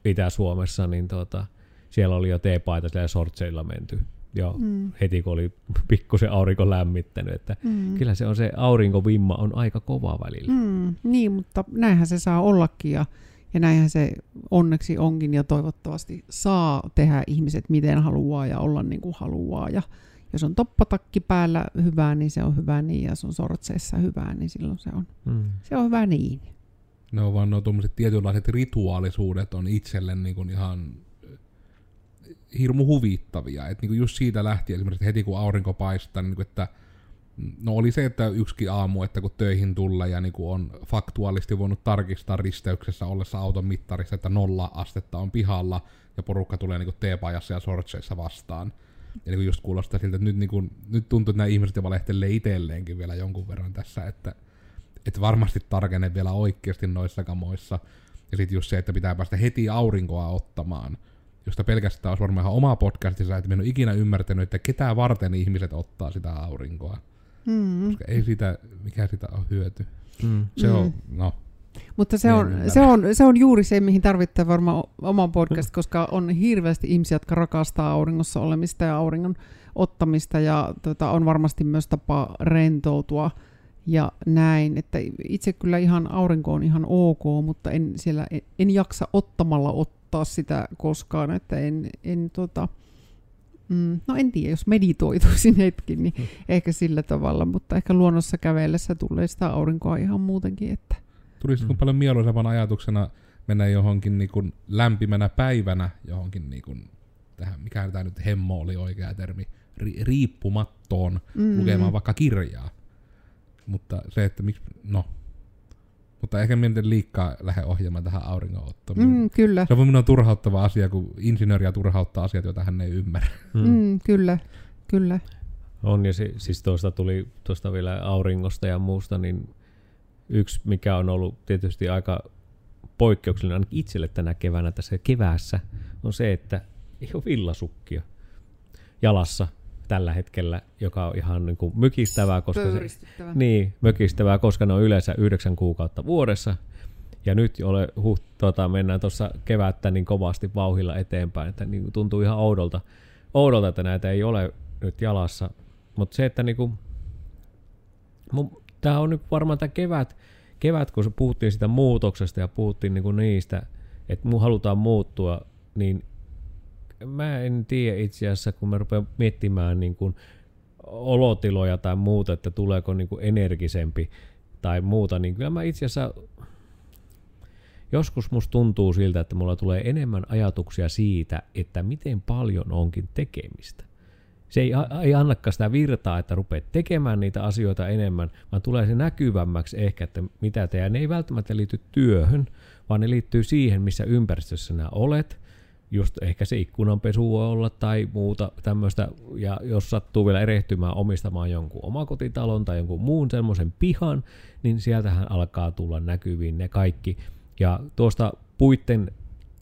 A: Itä-Suomessa, niin tota, siellä oli jo teepaita ja sortseilla menty jo mm. heti, kun oli pikkusen aurinko lämmittänyt. Että mm. Kyllä se on se aurinkovimma on aika kova välillä.
B: Mm, niin, mutta näinhän se saa ollakin ja, ja näinhän se onneksi onkin ja toivottavasti saa tehdä ihmiset miten haluaa ja olla niin kuin haluaa. Ja jos on toppatakki päällä hyvää, niin se on hyvä niin, ja jos on sortseissa hyvää, niin silloin se on, mm. se on hyvä niin.
C: Ne on vaan nuo tietynlaiset rituaalisuudet on itselle niin kuin ihan hirmu huvittavia. Et niinku just siitä lähtien esimerkiksi heti kun aurinko paistaa, niin niinku, että no oli se, että yksi aamu, että kun töihin tulee ja niinku on faktuaalisesti voinut tarkistaa risteyksessä ollessa auton mittarissa, että nolla astetta on pihalla ja porukka tulee niinku teepajassa ja sortseissa vastaan. Ja niinku just kuulostaa siltä, että nyt, niinku, nyt tuntuu, että nämä ihmiset valehtelee itselleenkin vielä jonkun verran tässä, että, että varmasti tarkenee vielä oikeasti noissa kamoissa. Ja sitten just se, että pitää päästä heti aurinkoa ottamaan – josta pelkästään olisi varmaan ihan oma podcastinsa, että en ole ikinä ymmärtänyt, että ketä varten ihmiset ottaa sitä aurinkoa. Mm. Koska ei sitä, mikä sitä on hyöty. Mm. Se on, mm. no.
B: Mutta se on, se, on, se on juuri se, mihin tarvitsee varmaan oma podcast, koska on hirveästi ihmisiä, jotka rakastaa auringossa olemista ja auringon ottamista, ja tota, on varmasti myös tapa rentoutua ja näin. Että itse kyllä ihan aurinko on ihan ok, mutta en, siellä, en, en jaksa ottamalla ottaa sitä koskaan, että en, en tota, mm, no en tiedä, jos meditoituisin hetkin, niin hmm. ehkä sillä tavalla, mutta ehkä luonnossa kävellessä tulee sitä aurinkoa ihan muutenkin. Että.
C: Tulisiko mm. paljon mieluisemman ajatuksena mennä johonkin niin kuin lämpimänä päivänä johonkin niin kuin, tähän, mikä tämä nyt hemmo oli oikea termi, ri, riippumattoon mm. lukemaan vaikka kirjaa. Mutta se, että miksi, no mutta ehkä minä liikkaa lähde ohjaamaan tähän auringonottoon.
B: Mm, kyllä.
C: Se on minun turhauttava asia, kun insinööriä turhauttaa asiat, joita hän ei ymmärrä.
B: Mm. Mm, kyllä, kyllä.
A: On, ja si- siis tuosta tuli tuosta vielä auringosta ja muusta, niin yksi, mikä on ollut tietysti aika poikkeuksellinen ainakin itselle tänä keväänä tässä keväässä, on se, että ei ole villasukkia jalassa tällä hetkellä, joka on ihan niin kuin mykistävää, koska se, niin, mykistävää, koska ne on yleensä yhdeksän kuukautta vuodessa. Ja nyt ole, huh, tota, mennään tuossa kevättä niin kovasti vauhilla eteenpäin, että niin tuntuu ihan oudolta, oudolta, että näitä ei ole nyt jalassa. Mutta se, että niin kuin, tämä on nyt varmaan tämä kevät, kevät, kun puhuttiin sitä muutoksesta ja puhuttiin niin kuin niistä, että halutaan muuttua, niin mä en tiedä itse asiassa, kun mä rupean miettimään niin kuin olotiloja tai muuta, että tuleeko niin kuin energisempi tai muuta, niin kyllä mä itse asiassa joskus musta tuntuu siltä, että mulla tulee enemmän ajatuksia siitä, että miten paljon onkin tekemistä. Se ei, ei annakaan sitä virtaa, että rupeat tekemään niitä asioita enemmän, vaan tulee se näkyvämmäksi ehkä, että mitä tehdään. Ne ei välttämättä liity työhön, vaan ne liittyy siihen, missä ympäristössä sinä olet, just ehkä se ikkunanpesu voi olla tai muuta tämmöistä, ja jos sattuu vielä erehtymään omistamaan jonkun omakotitalon tai jonkun muun semmoisen pihan, niin sieltähän alkaa tulla näkyviin ne kaikki. Ja tuosta puitten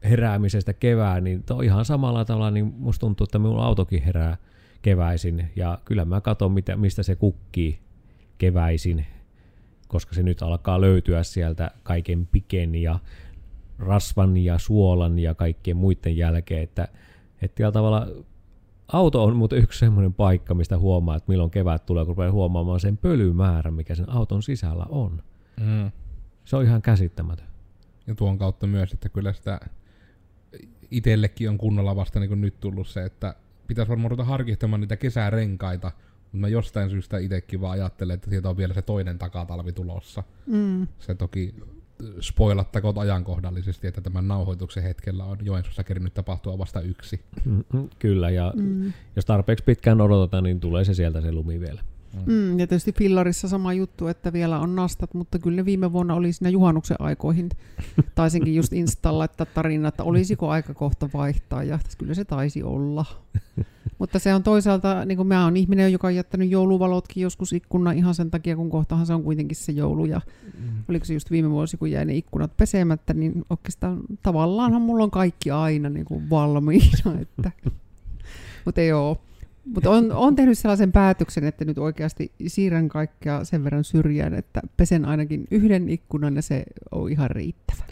A: heräämisestä kevään, niin on ihan samalla tavalla, niin musta tuntuu, että minun autokin herää keväisin, ja kyllä mä katson, mitä, mistä se kukkii keväisin, koska se nyt alkaa löytyä sieltä kaiken piken ja rasvan ja suolan ja kaikkien muiden jälkeen, että, että tavalla auto on muuten yksi semmoinen paikka, mistä huomaa, että milloin kevät tulee, kun rupeaa huomaamaan sen pölymäärän, mikä sen auton sisällä on. Mm. Se on ihan käsittämätön.
C: Ja tuon kautta myös, että kyllä sitä itsellekin on kunnolla vasta niin kuin nyt tullut se, että pitäisi varmaan ruveta harkittamaan niitä kesärenkaita, mutta mä jostain syystä itsekin vaan ajattelen, että sieltä on vielä se toinen takatalvi tulossa. Mm. Se toki spoilattakoon ajankohdallisesti, että tämän nauhoituksen hetkellä on Joensuussa kerinyt tapahtua vasta yksi.
A: Mm-hmm, kyllä, ja mm. jos tarpeeksi pitkään odotetaan, niin tulee se sieltä se lumi vielä.
B: Mm, ja tietysti fillarissa sama juttu, että vielä on nastat, mutta kyllä ne viime vuonna oli siinä juhannuksen aikoihin. Taisinkin just installa että tarina, että olisiko aika kohta vaihtaa, ja kyllä se taisi olla. mutta se on toisaalta, niin kuin mä oon ihminen, joka on jättänyt jouluvalotkin joskus ikkuna ihan sen takia, kun kohtahan se on kuitenkin se joulu, ja mm. oliko se just viime vuosi, kun jäi ne ikkunat pesemättä, niin oikeastaan tavallaanhan mulla on kaikki aina niin kuin valmiina, että mutta ei ole. Mutta on, on tehnyt sellaisen päätöksen, että nyt oikeasti siirrän kaikkea sen verran syrjään, että pesen ainakin yhden ikkunan ja se on ihan riittävä.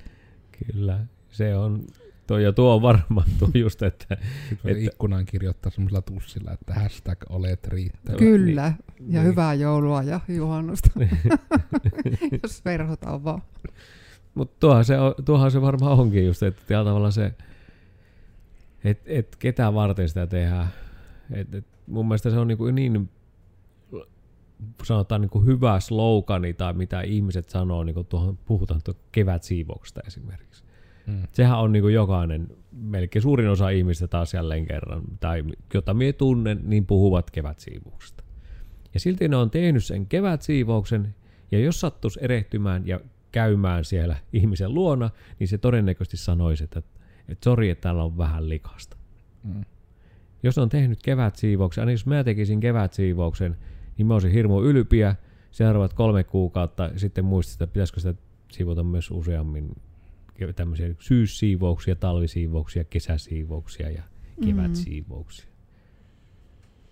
A: Kyllä, se on, tuo, ja tuo on varmaan tuo just, että...
C: että ikkunaan kirjoittaa semmoisella tussilla, että hashtag olet riittävä.
B: Kyllä, niin, ja niin. hyvää joulua ja juhannusta, jos verhotaan vaan.
A: Mutta tuohan se, tuohan se varmaan onkin just, että tavallaan se, että et ketä varten sitä tehdään et, et mun mielestä se on niin, kuin niin sanotaan niin kuin hyvä slogani tai mitä ihmiset sanoo, niin kuin tuohon, puhutaan tuon kevätsiivouksesta esimerkiksi. Hmm. Sehän on niin kuin jokainen, melkein suurin osa ihmistä taas jälleen kerran, tai jota minä tunnen, niin puhuvat kevätsiivouksesta. Ja silti ne on tehnyt sen kevätsiivouksen, ja jos sattuisi erehtymään ja käymään siellä ihmisen luona, niin se todennäköisesti sanoisi, että, että sori, että täällä on vähän likasta. Hmm jos on tehnyt kevätsiivouksen, aina jos mä tekisin kevätsiivouksen, niin mä olisin hirmu ylpiä seuraavat kolme kuukautta, sitten muistin, että pitäisikö sitä siivota myös useammin tämmöisiä syyssiivouksia, talvisiivouksia, kesäsiivouksia ja mm. kevätsiivouksia. Mm.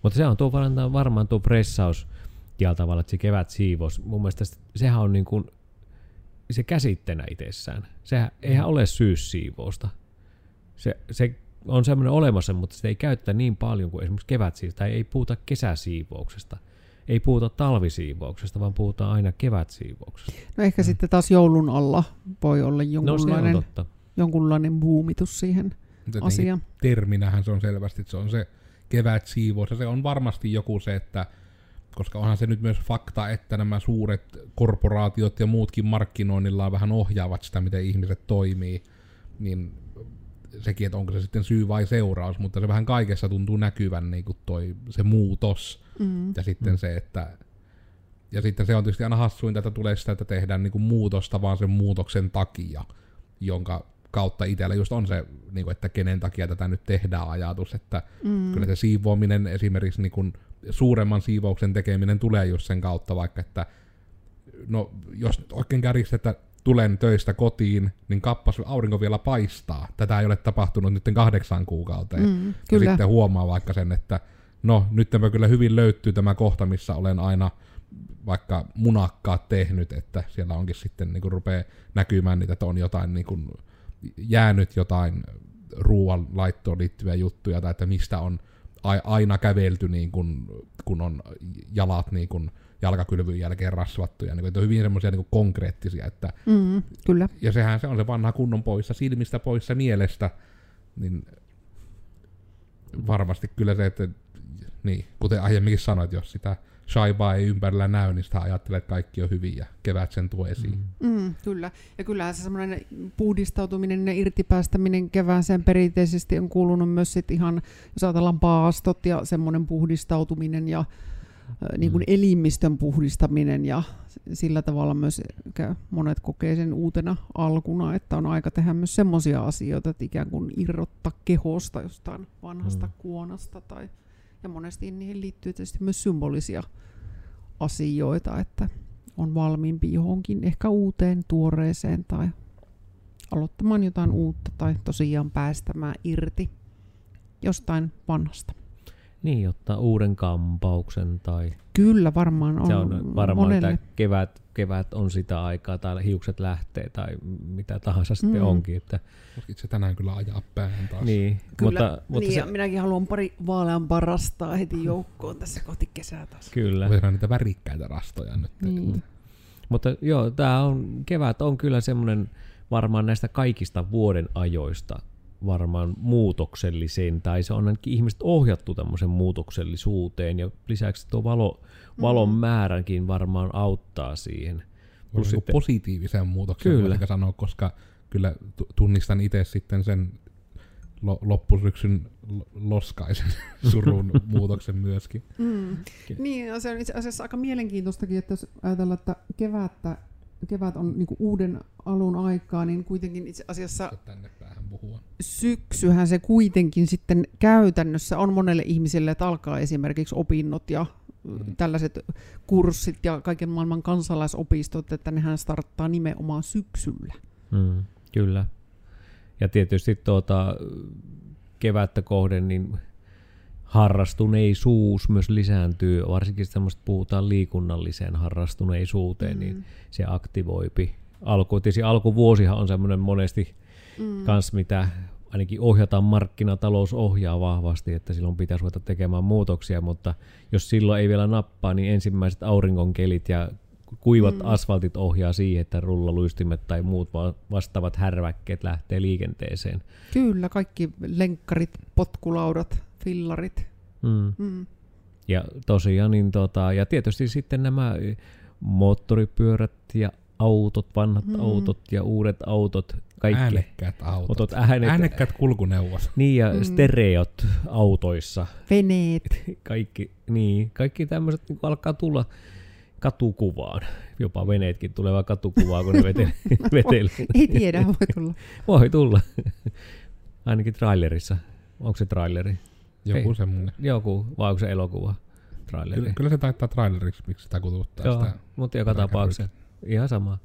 A: Mutta se on tuo varmaan, varmaan tuo pressaus ja tavalla, että se kevätsiivous, mun mielestä sehän on niin kuin se käsitteenä itsessään. Sehän eihän ole syyssiivousta. Se, se on semmoinen olemassa, mutta sitä ei käytetä niin paljon kuin esimerkiksi kevätsiivouksesta, tai ei puhuta kesäsiivouksesta, ei puhuta talvisiivouksesta, vaan puhutaan aina kevätsiivouksesta.
B: No ehkä mm. sitten taas joulun alla voi olla jonkunlainen, no, se jonkunlainen buumitus siihen asiaan.
C: Terminähän se on selvästi, että se on se kevätsiivous, ja se on varmasti joku se, että koska onhan se nyt myös fakta, että nämä suuret korporaatiot ja muutkin markkinoinnillaan vähän ohjaavat sitä, miten ihmiset toimii, niin sekin, että onko se sitten syy vai seuraus, mutta se vähän kaikessa tuntuu näkyvän niin kuin toi, se muutos. Mm. Ja sitten mm. se, että ja sitten se on tietysti aina hassuinta, että tulee sitä, että tehdään niin kuin muutosta vaan sen muutoksen takia, jonka kautta itsellä just on se, niin kuin, että kenen takia tätä nyt tehdään ajatus, että mm. kyllä se siivoaminen esimerkiksi niin kuin suuremman siivouksen tekeminen tulee just sen kautta, vaikka että no jos oikein kärjistetään, tulen töistä kotiin, niin kappas aurinko vielä paistaa. Tätä ei ole tapahtunut nyt kahdeksan kuukauteen. Mm, kyllä. Ja sitten huomaa vaikka sen, että no nyt tämä kyllä hyvin löytyy tämä kohta, missä olen aina vaikka munakkaat tehnyt, että siellä onkin sitten niin rupeaa näkymään niitä, että on jotain niin kuin, jäänyt jotain ruoan laittoon liittyviä juttuja, tai että mistä on aina kävelty niin kuin, kun on jalat niin kuin, jalkakylvyn jälkeen rasvattuja. Niin, että on hyvin semmoisia niin konkreettisia. Että,
B: mm, kyllä.
C: Ja sehän se on se vanha kunnon poissa silmistä, poissa mielestä. Niin varmasti kyllä se, että niin, kuten aiemminkin sanoit, jos sitä shaibaa ei ympärillä näy, niin sitä ajattelee, että kaikki on hyvin ja kevät sen tuo esiin.
B: Mm. Mm, kyllä. Ja kyllähän se semmoinen puhdistautuminen ja irtipäästäminen kevääseen perinteisesti on kuulunut myös sit ihan, jos ajatellaan paastot ja semmoinen puhdistautuminen ja niin kuin mm. elimistön puhdistaminen ja sillä tavalla myös monet kokee sen uutena alkuna, että on aika tehdä myös semmoisia asioita, että ikään kuin irrottaa kehosta jostain vanhasta mm. kuonasta tai ja monesti niihin liittyy tietysti myös symbolisia asioita, että on valmiimpi johonkin ehkä uuteen, tuoreeseen tai aloittamaan jotain uutta tai tosiaan päästämään irti jostain vanhasta.
A: Niin, ottaa uuden kampauksen tai...
B: Kyllä, varmaan on.
A: Se on varmaan, monelle. että kevät, kevät on sitä aikaa tai hiukset lähtee tai mitä tahansa mm. sitten onkin. Että...
C: se tänään kyllä ajaa päähän taas.
B: Niin, kyllä, mutta, mutta niin, se... minäkin haluan pari vaaleampaa rastaa heti joukkoon tässä kohti kesää taas.
A: Kyllä.
C: Voidaan niitä värikkäitä rastoja nyt. Niin.
A: Mutta joo, tämä on, kevät on kyllä semmoinen varmaan näistä kaikista vuoden ajoista varmaan muutokselliseen, tai se on ainakin ihmiset ohjattu tämmöisen muutoksellisuuteen, ja lisäksi tuo valo, valon mm. määränkin varmaan auttaa siihen.
C: Plus sitten, positiivisen muutoksen kyllä. sanoa, koska kyllä tunnistan itse sitten sen lo, loppusyksyn lo- loskaisen surun muutoksen myöskin.
B: Mm. Niin, se on itse asiassa aika mielenkiintoistakin, että jos ajatellaan, että kevättä, kevät on niin uuden alun aikaa, niin kuitenkin itse asiassa
C: Tänne puhua.
B: syksyhän se kuitenkin sitten käytännössä on monelle ihmiselle, että alkaa esimerkiksi opinnot ja
C: Mm.
B: tällaiset kurssit ja kaiken maailman kansalaisopistot, että nehän starttaa nimenomaan syksyllä.
A: Mm, kyllä. Ja tietysti tuota, kevättä kohden niin harrastuneisuus myös lisääntyy, varsinkin semmoista puhutaan liikunnalliseen harrastuneisuuteen, mm. niin se aktivoipi. Alku, tietysti alkuvuosihan on semmoinen monesti mm. kans, mitä ainakin ohjataan markkinatalous ohjaa vahvasti, että silloin pitäisi ruveta tekemään muutoksia, mutta jos silloin ei vielä nappaa, niin ensimmäiset auringonkelit ja kuivat mm. asfaltit ohjaa siihen, että rullaluistimet tai muut va- vastaavat härväkkeet lähtee liikenteeseen.
B: Kyllä, kaikki lenkkarit, potkulaudat, fillarit.
A: Mm.
B: Mm.
A: Ja tosiaan, niin tota, ja tietysti sitten nämä moottoripyörät ja autot, vanhat
B: mm.
A: autot ja uudet autot, kaikki.
C: Äänekkäät autot.
A: Otot äänet,
C: Äänekkäät kulkuneuvot.
A: Niin, ja
B: Mm.
A: stereot autoissa.
B: Veneet.
A: Kaikki, niin, kaikki tämmöiset niin alkaa tulla katukuvaan. Jopa veneetkin tulee katukuvaan, kun ne vetelee. vetelee.
B: Ei tiedä, voi tulla.
A: Voi tulla. Ainakin trailerissa. Onko se traileri?
C: Joku
A: Ei.
C: semmonen.
A: Joku, vai onko se elokuva? Traileri.
C: Kyllä, kyllä se taittaa traileriksi, miksi sitä kututtaa
A: Joo,
C: sitä.
A: mutta joka tapauksessa ihan sama.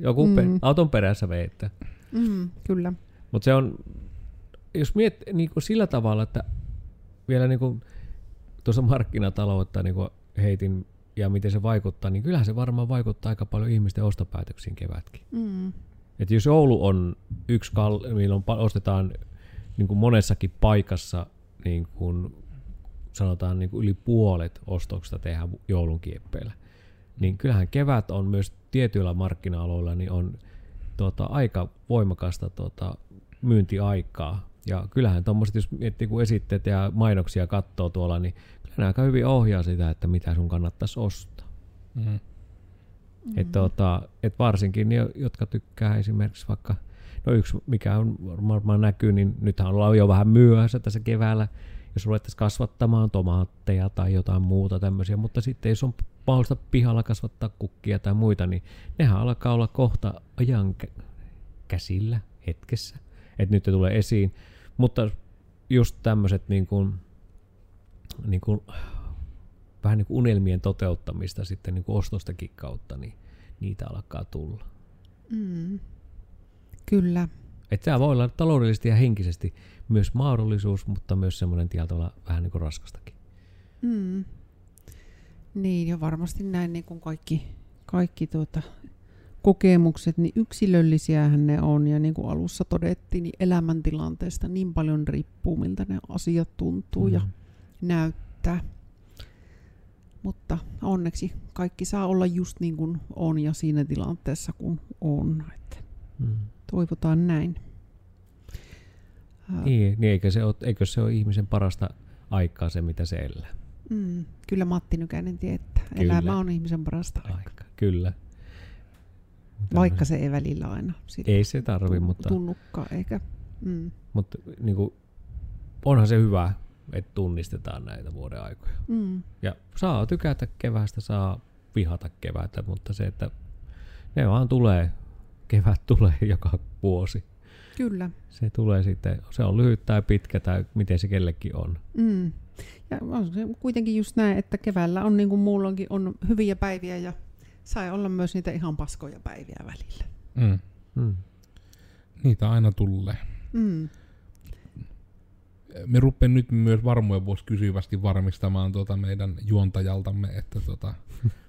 A: Joku
B: mm.
A: pe- auton perässä veittää.
B: Mm, kyllä.
A: Mutta se on, jos miet niin kuin sillä tavalla, että vielä niin kuin tuossa markkinataloutta niin kuin heitin ja miten se vaikuttaa, niin kyllähän se varmaan vaikuttaa aika paljon ihmisten ostopäätöksiin kevätkin.
B: Mm.
A: Et jos Oulu on yksi, kal- milloin ostetaan niin kuin monessakin paikassa, niin kuin sanotaan niin kuin yli puolet ostoksista tehdään joulun kieppeillä, niin kyllähän kevät on myös tietyillä markkina-aloilla niin on tota, aika voimakasta tota, myyntiaikaa. Ja kyllähän tuommoiset, jos miettii kun esitteet ja mainoksia katsoo tuolla, niin kyllä ne aika hyvin ohjaa sitä, että mitä sun kannattaisi ostaa.
C: Mm.
B: Mm.
A: Et, tota, et varsinkin ne, jotka tykkää esimerkiksi vaikka, no yksi mikä on varmaan näkyy, niin nythän ollaan jo vähän myöhässä tässä keväällä, jos ruvettaisiin kasvattamaan tomaatteja tai jotain muuta tämmöisiä, mutta sitten jos on mahdollista pihalla kasvattaa kukkia tai muita, niin nehän alkaa olla kohta ajan kä- käsillä hetkessä, että nyt ne tulee esiin, mutta just tämmöiset niin kuin, niin kuin, vähän niin kuin unelmien toteuttamista sitten niin kuin ostostakin kautta, niin niitä alkaa tulla.
B: Mm. Kyllä.
A: Että tämä voi olla taloudellisesti ja henkisesti myös mahdollisuus, mutta myös semmoinen tietyllä vähän niin kuin raskastakin.
B: Mm. Niin, ja varmasti näin niin kuin kaikki, kaikki tuota, kokemukset, niin yksilöllisiähän ne on, ja niin kuin alussa todettiin, niin elämäntilanteesta niin paljon riippuu, miltä ne asiat tuntuu mm. ja näyttää. Mutta onneksi kaikki saa olla just niin kuin on ja siinä tilanteessa kun on. Että
A: Mm.
B: toivotaan näin.
A: Niin, niin eikö, se ole, eikö se ole ihmisen parasta aikaa se, mitä se elää?
B: Mm, kyllä Matti Nykänen tietää.
A: Kyllä.
B: Elämä on ihmisen parasta aikaa.
A: Aika. Kyllä.
B: Vaikka se ei välillä aina sitä
A: Ei se tarvi, mutta,
B: tunnukkaan, eikä. Mm.
A: mutta niin kuin, onhan se hyvä, että tunnistetaan näitä vuoden aikoja.
B: Mm.
A: Ja saa tykätä kevästä, saa vihata kevätä, mutta se, että ne vaan tulee, kevät tulee joka vuosi.
B: Kyllä.
A: Se tulee sitten, se on lyhyt tai pitkä tai miten se kellekin on.
B: Mm. Ja on se kuitenkin just näin, että keväällä on niin kuin muulloinkin on hyviä päiviä ja sai olla myös niitä ihan paskoja päiviä välillä.
C: Mm.
A: Mm.
C: Niitä aina tulee.
B: Mm.
C: Me rupean nyt myös varmoja vuosi kysyvästi varmistamaan tuota meidän juontajaltamme, että, tuota,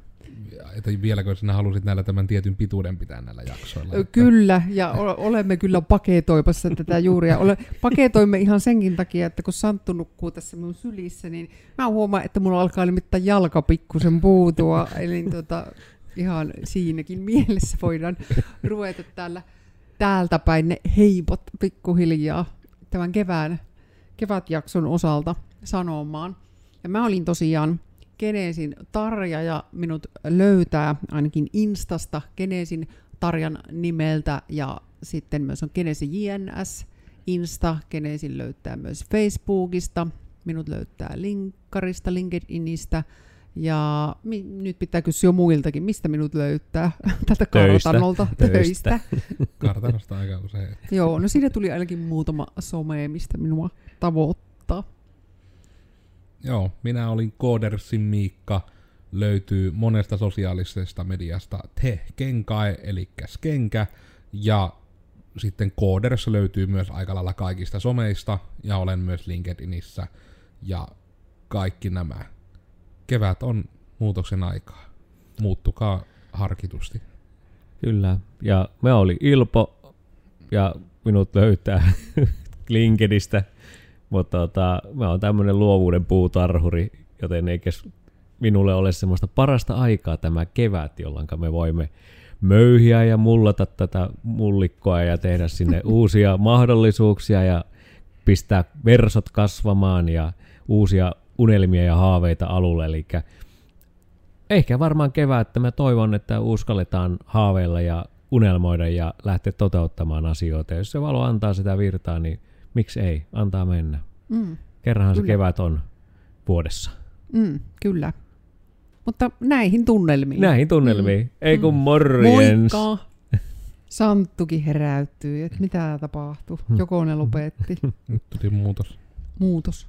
C: että vieläkö sinä halusit näillä tämän tietyn pituuden pitää näillä jaksoilla. Että-
B: Kyllä, ja olemme kyllä paketoimassa tätä juuria. Ole, paketoimme ihan senkin takia, että kun Santtu nukkuu tässä minun sylissä, niin mä huomaan, että mulla alkaa nimittäin jalka pikkusen puutua. Eli tota, ihan siinäkin mielessä voidaan ruveta täällä, täältä päin ne heipot pikkuhiljaa tämän kevään, kevätjakson osalta sanomaan. Ja mä olin tosiaan Genesin Tarja ja minut löytää ainakin Instasta Genesin Tarjan nimeltä ja sitten myös on Genesi JNS Insta, Genesin löytää myös Facebookista. Minut löytää Linkkarista, LinkedInistä. Ja mi- nyt pitää kysyä muiltakin, mistä minut löytää tältä kartanolta
A: Töistä.
B: töistä.
C: Kartanosta aika usein.
B: Joo, no siinä tuli ainakin muutama some, mistä minua tavoittaa.
C: Joo, minä olin Koodersin Miikka. Löytyy monesta sosiaalisesta mediasta Te Kenkae, eli Skenkä. Ja sitten Kooders löytyy myös aika lailla kaikista someista. Ja olen myös LinkedInissä. Ja kaikki nämä. Kevät on muutoksen aikaa. Muuttukaa harkitusti.
A: Kyllä. Ja me oli Ilpo ja minut löytää LinkedInistä, mutta tota, mä oon tämmönen luovuuden puutarhuri, joten eikä minulle ole semmoista parasta aikaa tämä kevät, jolloin me voimme möyhiä ja mullata tätä mullikkoa ja tehdä sinne uusia mahdollisuuksia ja pistää versot kasvamaan ja uusia unelmia ja haaveita alulle. Eli ehkä varmaan kevättä mä toivon, että uskalletaan haaveilla ja unelmoida ja lähteä toteuttamaan asioita. Jos se valo antaa sitä virtaa, niin miksi ei? Antaa mennä.
B: Mm,
A: Kerranhan se
B: Kyllä.
A: kevät on vuodessa.
B: mm, kyllä. Mutta näihin tunnelmiin.
A: Näihin tunnelmiin.
B: Mm.
A: Ei kun
B: Mm.
A: morjens.
B: Moikka! Santtukin heräytyy, että mitä tapahtui. Joko ne lopetti.
C: Nyt tuli muutos.
B: Muutos.